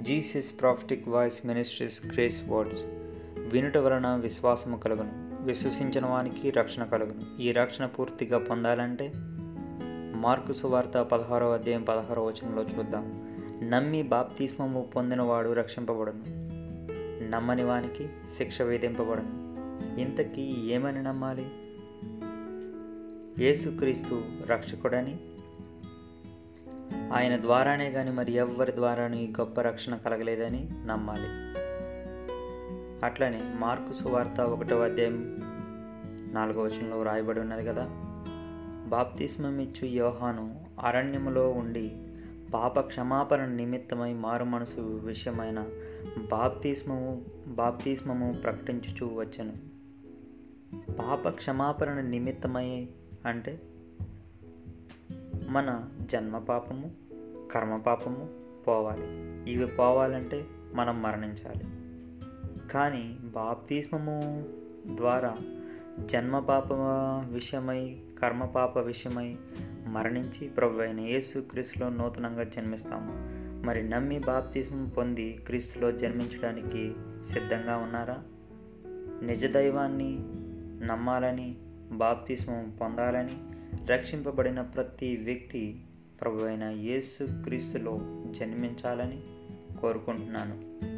Jesus prophetic voice ministries grace words. వినుట వలన విశ్వాసము కలుగును. విశ్వసించిన వానికి రక్షణ కలుగును. ఈ రక్షణ పూర్తిగా పొందాలంటే మార్కు సువార్త పదహారో అధ్యాయం పదహారో వచనంలో చూద్దాం. నమ్మి బాప్తిస్మము పొందినవాడు రక్షింపబడును. నమ్మని వానికి శిక్ష విధింపబడును. ఇంతకీ ఏమని నమ్మాలి? యేసుక్రీస్తు రక్షకుడని ఆయన ద్వారానే కానీ మరి ఎవ్వరి ద్వారాను ఈ గొప్ప రక్షణ కలగలేదని నమ్మాలి. అట్లనే మార్కు సువార్త ఒకటో అధ్యాయం నాలుగో వచనంలో వ్రాయబడి ఉన్నది కదా బాప్తిస్మమిచ్చు యోహాను అరణ్యములో ఉండి పాప క్షమాపణ నిమిత్తమై మారు మనసు విషయమైన బాప్తిస్మము బాప్తిస్మము ప్రకటించుచూ వచ్చను. పాప క్షమాపణ నిమిత్తమై అంటే మన జన్మ పాపము కర్మ పాపము పోవాలి. ఇవి పోవాలంటే మనం మరణించాలి. కానీ బాప్తిస్మము ద్వారా జన్మ పాప విషయమై కర్మ పాప విషయమై మరణించి ప్రభు అయిన యేసు క్రీస్తులో నూతనంగా జన్మిస్తాము. మరి నమ్మి బాప్తిస్మం పొంది క్రీస్తులో జన్మించడానికి సిద్ధంగా ఉన్నారా? నిజ దైవాన్ని నమ్మాలని బాప్తిస్మం పొందాలని రక్షింపబడిన ప్రతి వ్యక్తి ప్రభు అయిన యేసు క్రీస్తులో జన్మించాలని కోరుకుంటున్నాను.